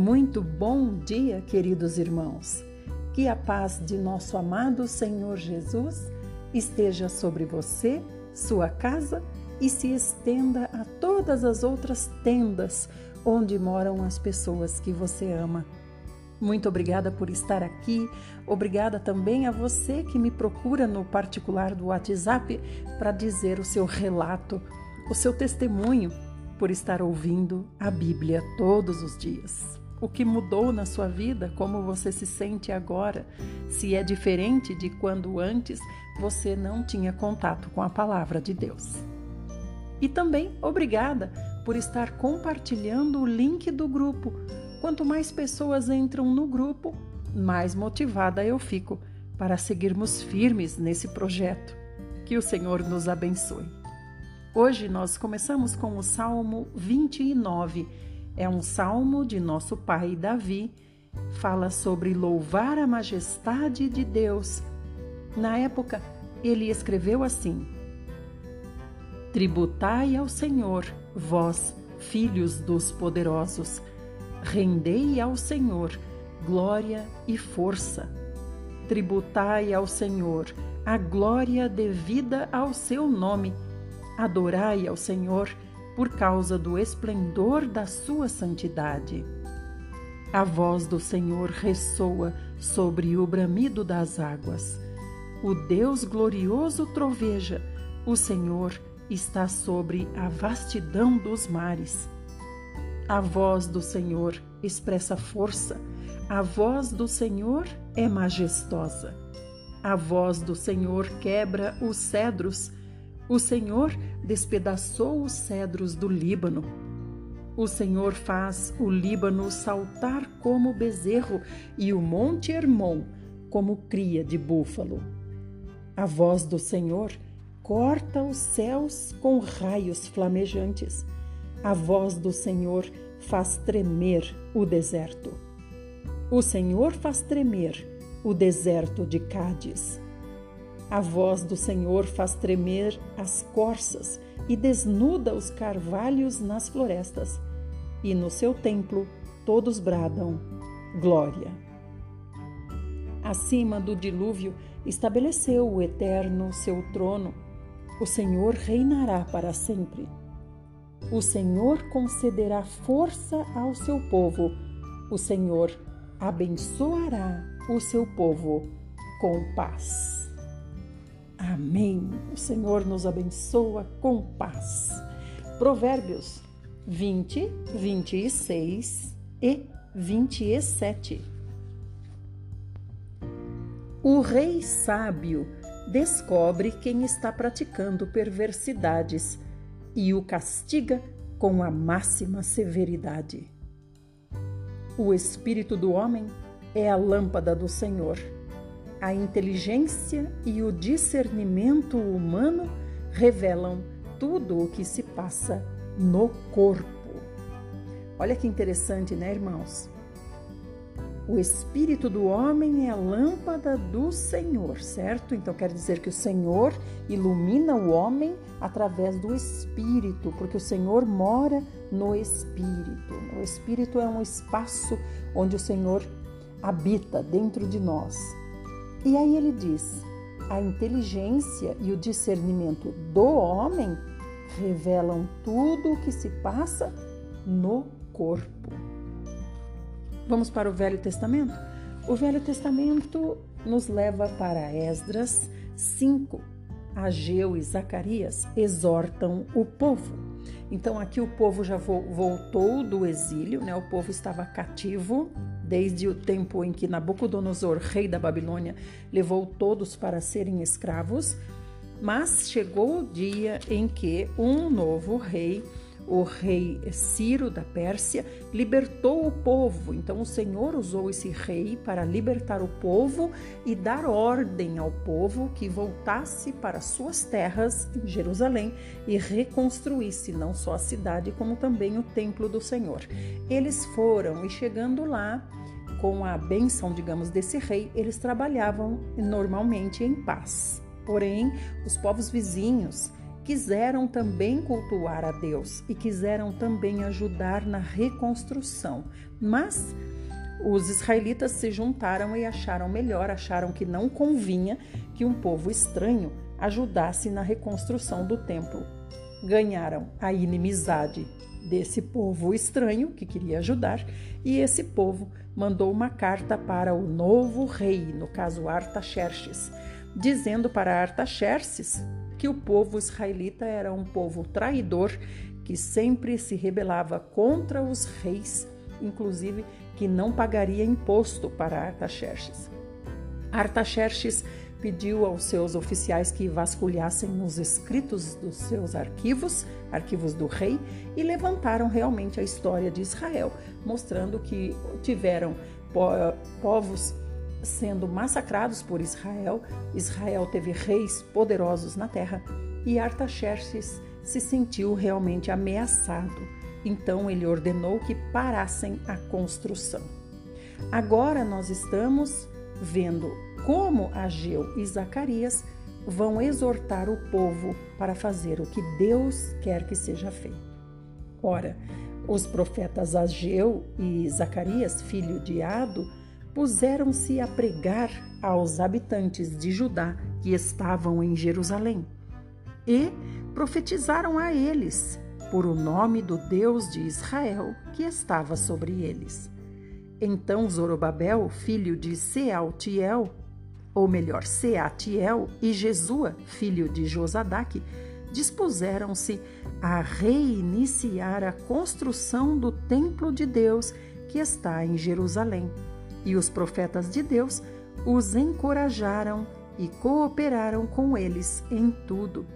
Muito bom dia, queridos irmãos. Que a paz de nosso amado Senhor Jesus esteja sobre você, sua casa e se estenda a todas as outras tendas onde moram as pessoas que você ama. Muito obrigada por estar aqui. Obrigada também a você que me procura no particular do WhatsApp para dizer o seu relato, o seu testemunho por estar ouvindo a Bíblia todos os dias. O que mudou na sua vida, como você se sente agora, se é diferente de quando antes você não tinha contato com a palavra de Deus. E também obrigada por estar compartilhando o link do grupo. Quanto mais pessoas entram no grupo, mais motivada eu fico para seguirmos firmes nesse projeto. Que o Senhor nos abençoe. Hoje nós começamos com o Salmo 29. É um salmo de nosso pai Davi. Fala sobre louvar a majestade de Deus. Na época, ele escreveu assim: Tributai ao Senhor, vós, filhos dos poderosos, rendei ao Senhor glória e força. Tributai ao Senhor a glória devida ao seu nome. Adorai ao Senhor por causa do esplendor da sua santidade. A voz do Senhor ressoa sobre o bramido das águas. O Deus glorioso troveja, o Senhor está sobre a vastidão dos mares. A voz do Senhor expressa força, a voz do Senhor é majestosa. A voz do Senhor quebra os cedros, o Senhor despedaçou os cedros do Líbano. O Senhor faz o Líbano saltar como bezerro e o Monte Hermon como cria de búfalo. A voz do Senhor corta os céus com raios flamejantes. A voz do Senhor faz tremer o deserto. O Senhor faz tremer o deserto de Cádiz. A voz do Senhor faz tremer as corças e desnuda os carvalhos nas florestas. E no seu templo todos bradam: Glória. Acima do dilúvio estabeleceu o Eterno seu trono o Senhor reinará para sempre. O Senhor concederá força ao seu povo. O Senhor abençoará o seu povo com paz. Amém. O Senhor nos abençoa com paz. Provérbios 20, 26 e 27. O rei sábio descobre quem está praticando perversidades e o castiga com a máxima severidade. O espírito do homem é a lâmpada do Senhor. A inteligência e o discernimento humano revelam tudo o que se passa no corpo. Olha que interessante, né, irmãos? O espírito do homem é a lâmpada do Senhor, certo? Então quer dizer que o Senhor ilumina o homem através do espírito, porque o Senhor mora no espírito. O espírito é um espaço onde o Senhor habita dentro de nós. E aí ele diz: a inteligência e o discernimento do homem revelam tudo o que se passa no corpo. Vamos para o Velho Testamento? O Velho Testamento nos leva para Esdras 5. Ageu e Zacarias exortam o povo. Então aqui o povo já voltou do exílio, né? O povo estava cativo desde o tempo em que Nabucodonosor, rei da Babilônia, levou todos para serem escravos. Mas chegou o dia em que um novo rei o rei Ciro da Pérsia libertou o povo. Então o Senhor usou esse rei para libertar o povo e dar ordem ao povo que voltasse para suas terras em Jerusalém e reconstruísse não só a cidade, como também o templo do Senhor. Eles foram e chegando lá, com a benção, digamos, desse rei, eles trabalhavam normalmente em paz. Porém, os povos vizinhos quiseram também cultuar a Deus e quiseram também ajudar na reconstrução. Mas os israelitas se juntaram e acharam melhor, acharam que não convinha que um povo estranho ajudasse na reconstrução do templo. Ganharam a inimizade desse povo estranho que queria ajudar, e esse povo mandou uma carta para o novo rei, no caso Artaxerxes, dizendo para Artaxerxes que o povo israelita era um povo traidor que sempre se rebelava contra os reis, inclusive que não pagaria imposto para Artaxerxes. Artaxerxes pediu aos seus oficiais que vasculhassem os escritos dos seus arquivos, arquivos do rei, e levantaram realmente a história de Israel, mostrando que tiveram povos sendo massacrados por Israel. Israel teve reis poderosos na terra e Artaxerxes se sentiu realmente ameaçado. Então ele ordenou que parassem a construção. Agora nós estamos vendo como Ageu e Zacarias vão exortar o povo para fazer o que Deus quer que seja feito. Ora, os profetas Ageu e Zacarias, filho de Ado, puseram-se a pregar aos habitantes de Judá que estavam em Jerusalém e profetizaram a eles por o nome do Deus de Israel que estava sobre eles. Então Zorobabel, filho de Sealtiel, ou melhor, Seatiel, e Jesua, filho de Josadaque, dispuseram-se a reiniciar a construção do templo de Deus que está em Jerusalém. E os profetas de Deus os encorajaram e cooperaram com eles em tudo.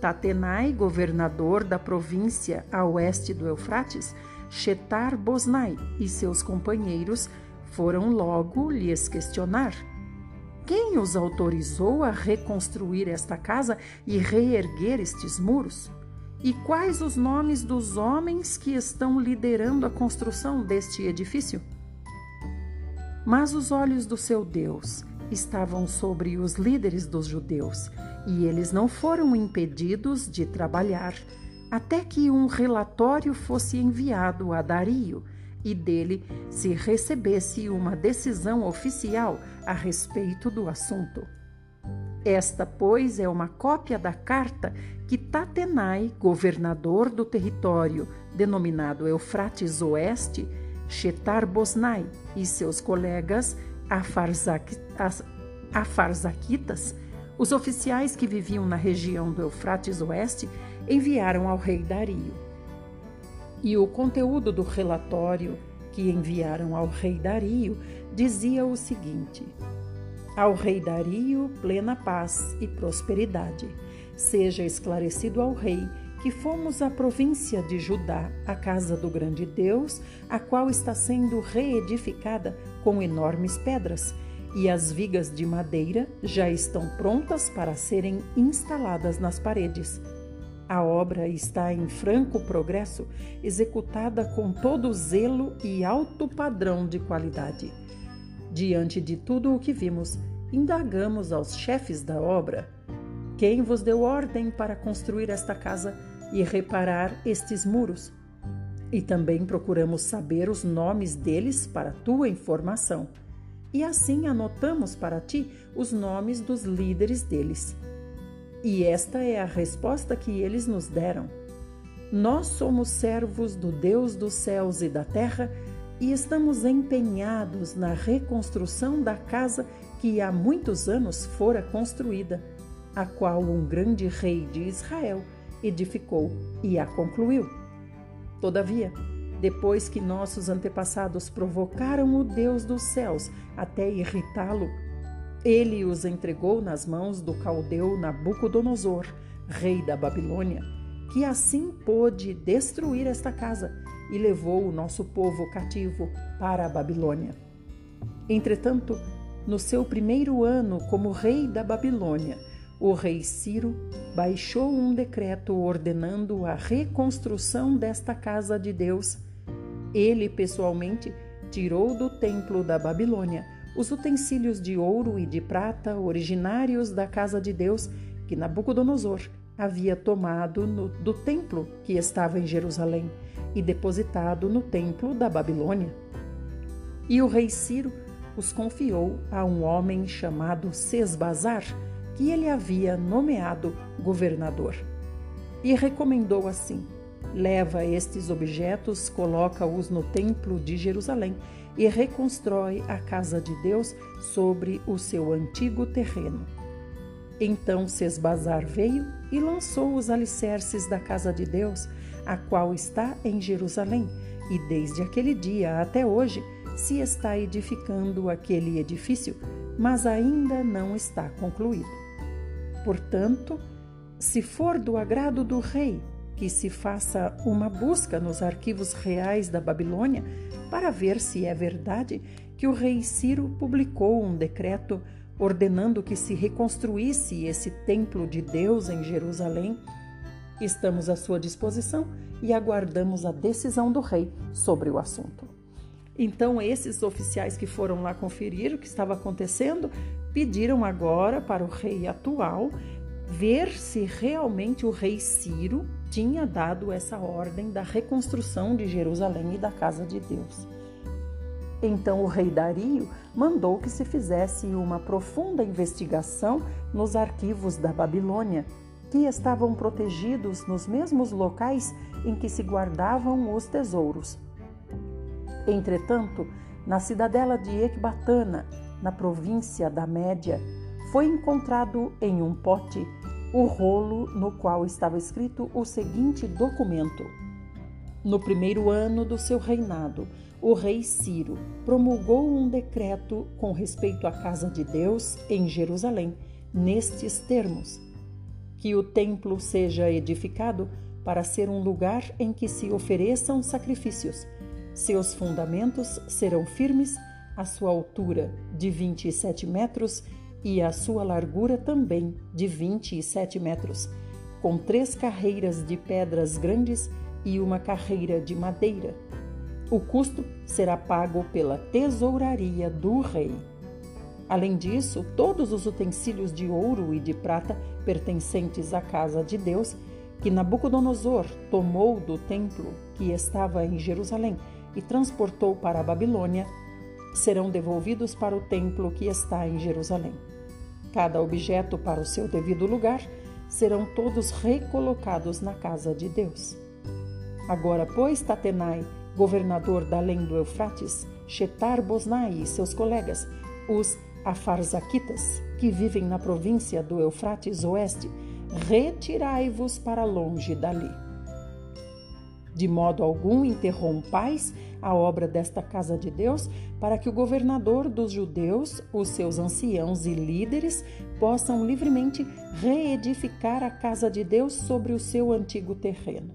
Tatenai, governador da província a oeste do Eufrates, Shetar Bosnai e seus companheiros foram logo lhes questionar. Quem os autorizou a reconstruir esta casa e reerguer estes muros? E quais os nomes dos homens que estão liderando a construção deste edifício? Mas os olhos do seu Deus estavam sobre os líderes dos judeus, e eles não foram impedidos de trabalhar até que um relatório fosse enviado a Dario e dele se recebesse uma decisão oficial a respeito do assunto. Esta, pois, é uma cópia da carta que Tatenai, governador do território denominado Eufrates Oeste, Shetar Bosnai e seus colegas afarzaquitas, os oficiais que viviam na região do Eufrates Oeste, enviaram ao rei Dario. E o conteúdo do relatório que enviaram ao rei Dario dizia o seguinte: Ao rei Dario, plena paz e prosperidade. Seja esclarecido ao rei que fomos à província de Judá, a casa do grande Deus, a qual está sendo reedificada com enormes pedras, e as vigas de madeira já estão prontas para serem instaladas nas paredes. A obra está em franco progresso, executada com todo zelo e alto padrão de qualidade. Diante de tudo o que vimos, indagamos aos chefes da obra: quem vos deu ordem para construir esta casa e reparar estes muros? E também procuramos saber os nomes deles para tua informação. E assim anotamos para ti os nomes dos líderes deles. E esta é a resposta que eles nos deram. Nós somos servos do Deus dos céus e da terra e estamos empenhados na reconstrução da casa que há muitos anos fora construída, a qual um grande rei de Israel edificou e a concluiu. Todavia, depois que nossos antepassados provocaram o Deus dos céus até irritá-lo, ele os entregou nas mãos do caldeu Nabucodonosor, rei da Babilônia, que assim pôde destruir esta casa e levou o nosso povo cativo para a Babilônia. Entretanto, no seu primeiro ano como rei da Babilônia, o rei Ciro baixou um decreto ordenando a reconstrução desta casa de Deus. Ele pessoalmente tirou do templo da Babilônia os utensílios de ouro e de prata originários da casa de Deus que Nabucodonosor havia tomado no, do templo que estava em Jerusalém e depositado no templo da Babilônia. E o rei Ciro os confiou a um homem chamado Sesbazar, que ele havia nomeado governador. E recomendou assim: leva estes objetos, coloca-os no templo de Jerusalém e reconstrói a casa de Deus sobre o seu antigo terreno. Então Sesbazar veio e lançou os alicerces da casa de Deus, a qual está em Jerusalém, e desde aquele dia até hoje se está edificando aquele edifício, mas ainda não está concluído. Portanto, se for do agrado do rei que se faça uma busca nos arquivos reais da Babilônia para ver se é verdade que o rei Ciro publicou um decreto ordenando que se reconstruísse esse templo de Deus em Jerusalém. Estamos à sua disposição e aguardamos a decisão do rei sobre o assunto. Então, esses oficiais que foram lá conferir o que estava acontecendo pediram agora para o rei atual ver se realmente o rei Ciro tinha dado essa ordem da reconstrução de Jerusalém e da casa de Deus. Então o rei Dario mandou que se fizesse uma profunda investigação nos arquivos da Babilônia, que estavam protegidos nos mesmos locais em que se guardavam os tesouros. Entretanto, na cidadela de Ecbatana, na província da Média, foi encontrado em um pote o rolo no qual estava escrito o seguinte documento: No primeiro ano do seu reinado, o rei Ciro promulgou um decreto com respeito à casa de Deus em Jerusalém, nestes termos: que o templo seja edificado para ser um lugar em que se ofereçam sacrifícios. Seus fundamentos serão firmes, a sua altura de 27 metros e a sua largura também de 27 metros, com três carreiras de pedras grandes e uma carreira de madeira o custo será pago pela tesouraria do rei. Além disso, todos os utensílios de ouro e de prata pertencentes à casa de Deus, que Nabucodonosor tomou do templo que estava em Jerusalém e transportou para a Babilônia, serão devolvidos para o templo que está em Jerusalém. Cada objeto para o seu devido lugar serão todos recolocados na casa de Deus. Agora, pois, Tatenai, governador da além do Eufrates, Shetar Bosnai e seus colegas, os Afarzaquitas, que vivem na província do Eufrates Oeste, retirai-vos para longe dali. De modo algum interrompais a obra desta casa de Deus, para que o governador dos judeus, os seus anciãos e líderes possam livremente reedificar a casa de Deus sobre o seu antigo terreno.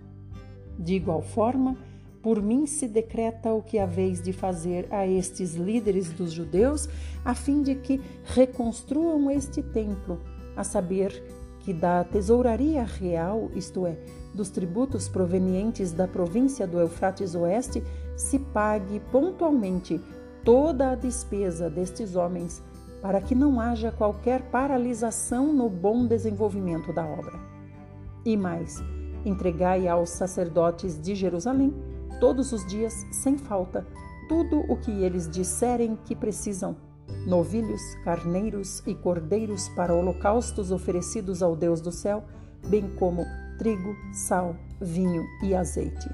De igual forma, por mim se decreta o que haveis de fazer a estes líderes dos judeus, a fim de que reconstruam este templo, a saber, que da tesouraria real, isto é, dos tributos provenientes da província do Eufrates Oeste, se pague pontualmente toda a despesa destes homens, para que não haja qualquer paralisação no bom desenvolvimento da obra. E mais, entregai aos sacerdotes de Jerusalém todos os dias, sem falta, tudo o que eles disserem que precisam: novilhos, carneiros e cordeiros para holocaustos oferecidos ao Deus do céu, bem como trigo, sal, vinho e azeite.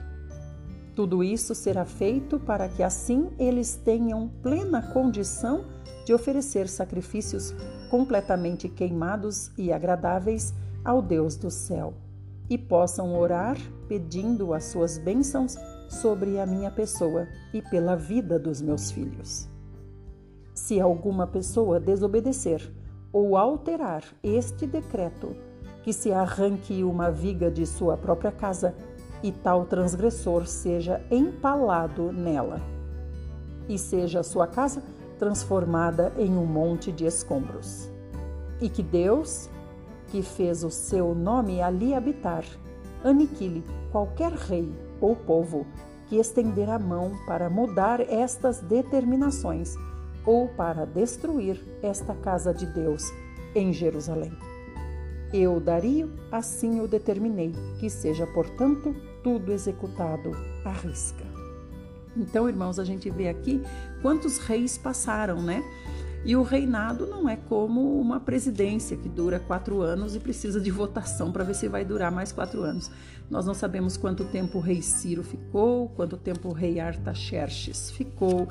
Tudo isso será feito para que assim eles tenham plena condição de oferecer sacrifícios completamente queimados e agradáveis ao Deus do céu e possam orar pedindo as suas bênçãos sobre a minha pessoa e pela vida dos meus filhos. Se alguma pessoa desobedecer ou alterar este decreto, que se arranque uma viga de sua própria casa e tal transgressor seja empalado nela, e seja sua casa transformada em um monte de escombros. E que Deus, que fez o seu nome ali habitar, aniquile qualquer rei ou povo que estender a mão para mudar estas determinações ou para destruir esta casa de Deus em Jerusalém. Eu, Dario, assim o determinei, que seja, portanto, tudo executado à risca. Então, irmãos, a gente vê aqui quantos reis passaram, né? E o reinado não é como uma presidência que dura quatro anos e precisa de votação para ver se vai durar mais quatro anos. Nós não sabemos quanto tempo o rei Ciro ficou, quanto tempo o rei Artaxerxes ficou,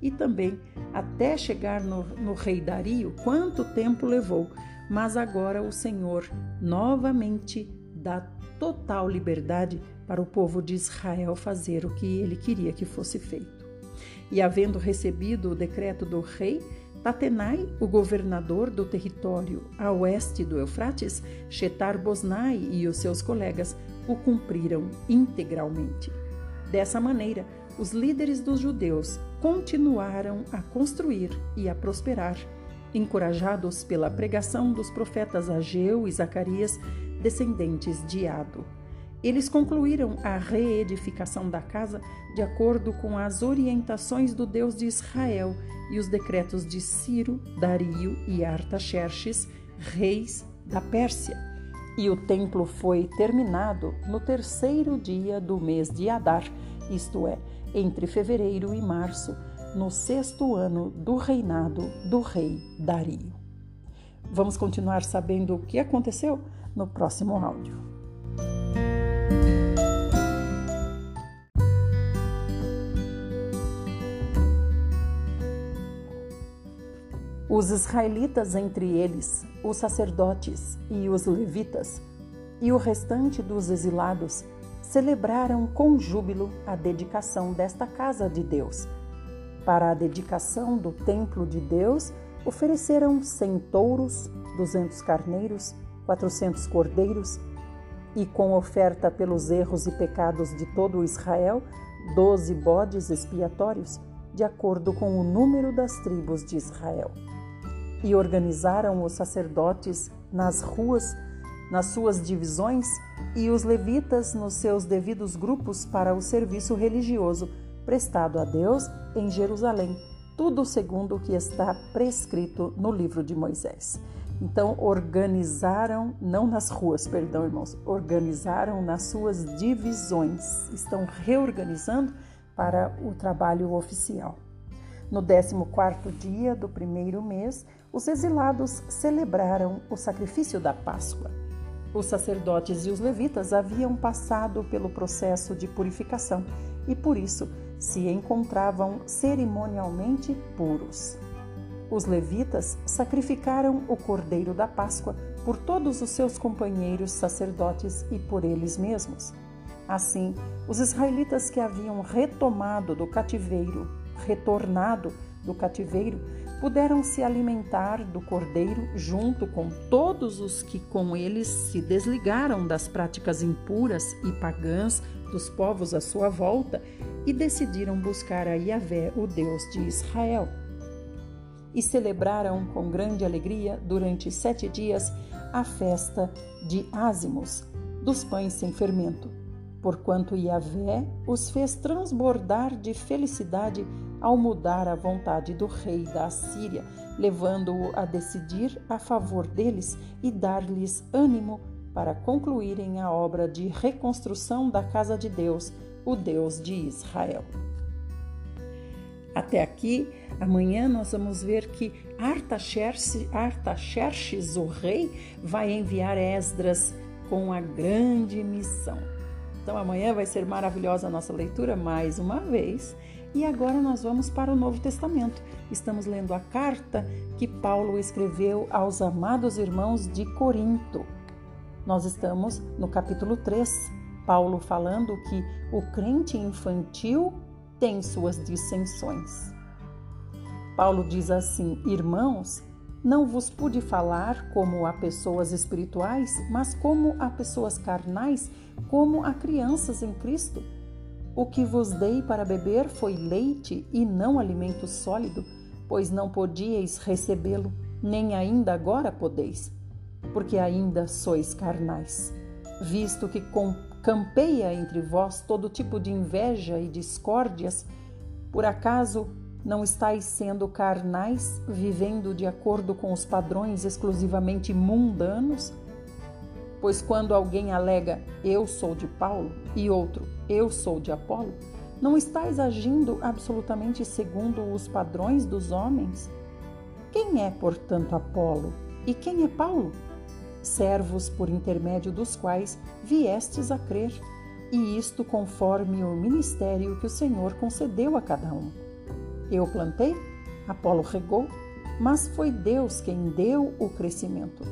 e também até chegar no, no rei Dario, quanto tempo levou. Mas agora o Senhor novamente dá total liberdade para o povo de Israel fazer o que ele queria que fosse feito. E havendo recebido o decreto do rei, Tatenai, o governador do território a oeste do Eufrates, Shetar Bosnai e os seus colegas o cumpriram integralmente. Dessa maneira, os líderes dos judeus continuaram a construir e a prosperar, encorajados pela pregação dos profetas Ageu e Zacarias, descendentes de Ado. Eles concluíram a reedificação da casa de acordo com as orientações do Deus de Israel e os decretos de Ciro, Dario e Artaxerxes, reis da Pérsia. E o templo foi terminado no terceiro dia do mês de Adar, isto é, entre fevereiro e março, no sexto ano do reinado do rei Dario. Vamos continuar sabendo o que aconteceu no próximo áudio. Os israelitas, entre eles, os sacerdotes e os levitas, e o restante dos exilados, celebraram com júbilo a dedicação desta casa de Deus. Para a dedicação do templo de Deus, ofereceram cem touros, duzentos carneiros, quatrocentos cordeiros, e com oferta pelos erros e pecados de todo Israel, doze bodes expiatórios, de acordo com o número das tribos de Israel. E organizaram os sacerdotes nas ruas nas suas divisões e os levitas nos seus devidos grupos para o serviço religioso prestado a Deus em Jerusalém, tudo segundo o que está prescrito no livro de Moisés. Então, organizaram, não nas ruas, perdão, irmãos, organizaram nas suas divisões, estão reorganizando para o trabalho oficial. No 14 dia do primeiro mês, os exilados celebraram o sacrifício da Páscoa. Os sacerdotes e os levitas haviam passado pelo processo de purificação e por isso se encontravam cerimonialmente puros. Os levitas sacrificaram o cordeiro da Páscoa por todos os seus companheiros sacerdotes e por eles mesmos. Assim, os israelitas que haviam retomado do cativeiro, retornado do cativeiro, puderam se alimentar do cordeiro junto com todos os que com eles se desligaram das práticas impuras e pagãs dos povos à sua volta e decidiram buscar a Yahvé, o Deus de Israel. E celebraram com grande alegria durante sete dias a festa de Ázimos, dos pães sem fermento, porquanto Yahvé os fez transbordar de felicidade ao mudar a vontade do rei da Assíria, levando-o a decidir a favor deles e dar-lhes ânimo para concluírem a obra de reconstrução da casa de Deus, o Deus de Israel. Até aqui, amanhã nós vamos ver que Artaxerxes, Artaxerxes, o rei, vai enviar Esdras com a grande missão. Então amanhã vai ser maravilhosa a nossa leitura mais uma vez e agora nós vamos para o Novo Testamento. Estamos lendo a carta que Paulo escreveu aos amados irmãos de Corinto. Nós estamos no capítulo 3, Paulo falando que o crente infantil tem suas dissensões. Paulo diz assim: Irmãos, não vos pude falar como a pessoas espirituais, mas como a pessoas carnais, como a crianças em Cristo. O que vos dei para beber foi leite e não alimento sólido, pois não podíeis recebê-lo, nem ainda agora podeis, porque ainda sois carnais. Visto que campeia entre vós todo tipo de inveja e discórdias, por acaso não estáis sendo carnais, vivendo de acordo com os padrões exclusivamente mundanos? Pois quando alguém alega eu sou de Paulo e outro eu sou de Apolo, não estáis agindo absolutamente segundo os padrões dos homens? Quem é, portanto, Apolo e quem é Paulo? Servos por intermédio dos quais viestes a crer, e isto conforme o ministério que o Senhor concedeu a cada um. Eu plantei, Apolo regou, mas foi Deus quem deu o crescimento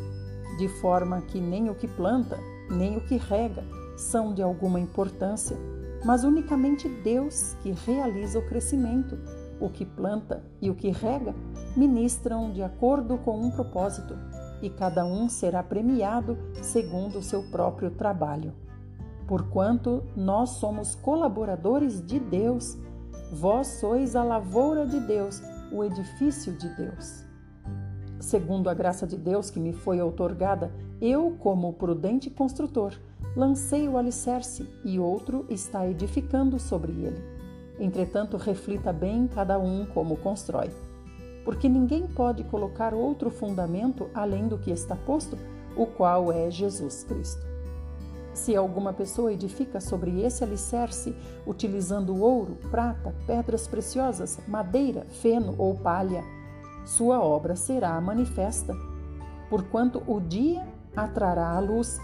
de forma que nem o que planta, nem o que rega são de alguma importância, mas unicamente Deus que realiza o crescimento. O que planta e o que rega ministram de acordo com um propósito, e cada um será premiado segundo o seu próprio trabalho. Porquanto nós somos colaboradores de Deus, vós sois a lavoura de Deus, o edifício de Deus segundo a graça de Deus que me foi outorgada, eu, como prudente construtor, lancei o alicerce e outro está edificando sobre ele. Entretanto, reflita bem cada um como constrói. Porque ninguém pode colocar outro fundamento além do que está posto, o qual é Jesus Cristo. Se alguma pessoa edifica sobre esse alicerce, utilizando ouro, prata, pedras preciosas, madeira, feno ou palha, sua obra será manifesta, porquanto o dia atrará a luz,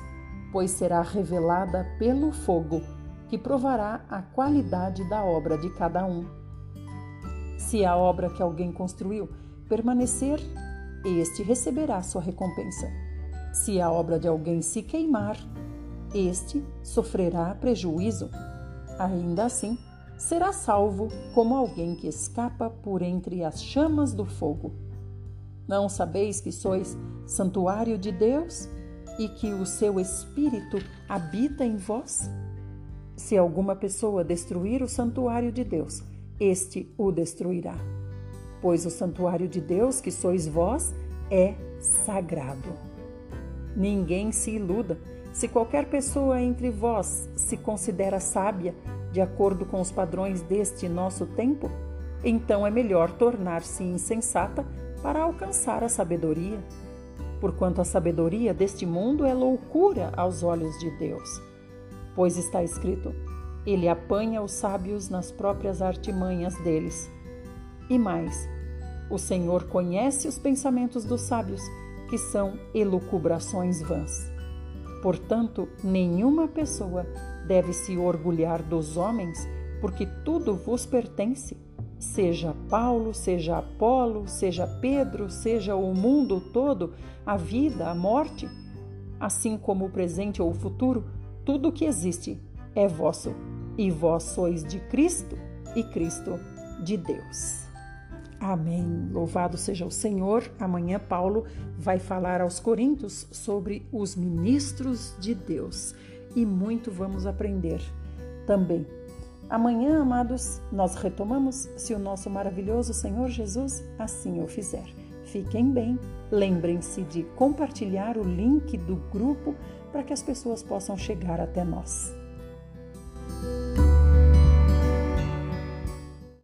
pois será revelada pelo fogo, que provará a qualidade da obra de cada um. Se a obra que alguém construiu permanecer, este receberá sua recompensa. Se a obra de alguém se queimar, este sofrerá prejuízo. Ainda assim, será salvo como alguém que escapa por entre as chamas do fogo. Não sabeis que sois santuário de Deus e que o seu Espírito habita em vós? Se alguma pessoa destruir o santuário de Deus, este o destruirá. Pois o santuário de Deus, que sois vós, é sagrado. Ninguém se iluda. Se qualquer pessoa entre vós se considera sábia, de acordo com os padrões deste nosso tempo, então é melhor tornar-se insensata para alcançar a sabedoria. Porquanto a sabedoria deste mundo é loucura aos olhos de Deus. Pois está escrito: Ele apanha os sábios nas próprias artimanhas deles. E mais, o Senhor conhece os pensamentos dos sábios, que são elucubrações vãs. Portanto, nenhuma pessoa deve se orgulhar dos homens, porque tudo vos pertence. Seja Paulo, seja Apolo, seja Pedro, seja o mundo todo, a vida, a morte, assim como o presente ou o futuro, tudo que existe é vosso, e vós sois de Cristo e Cristo de Deus. Amém. Louvado seja o Senhor. Amanhã Paulo vai falar aos Coríntios sobre os ministros de Deus e muito vamos aprender também. Amanhã, amados, nós retomamos, se o nosso maravilhoso Senhor Jesus assim o fizer. Fiquem bem, lembrem-se de compartilhar o link do grupo para que as pessoas possam chegar até nós.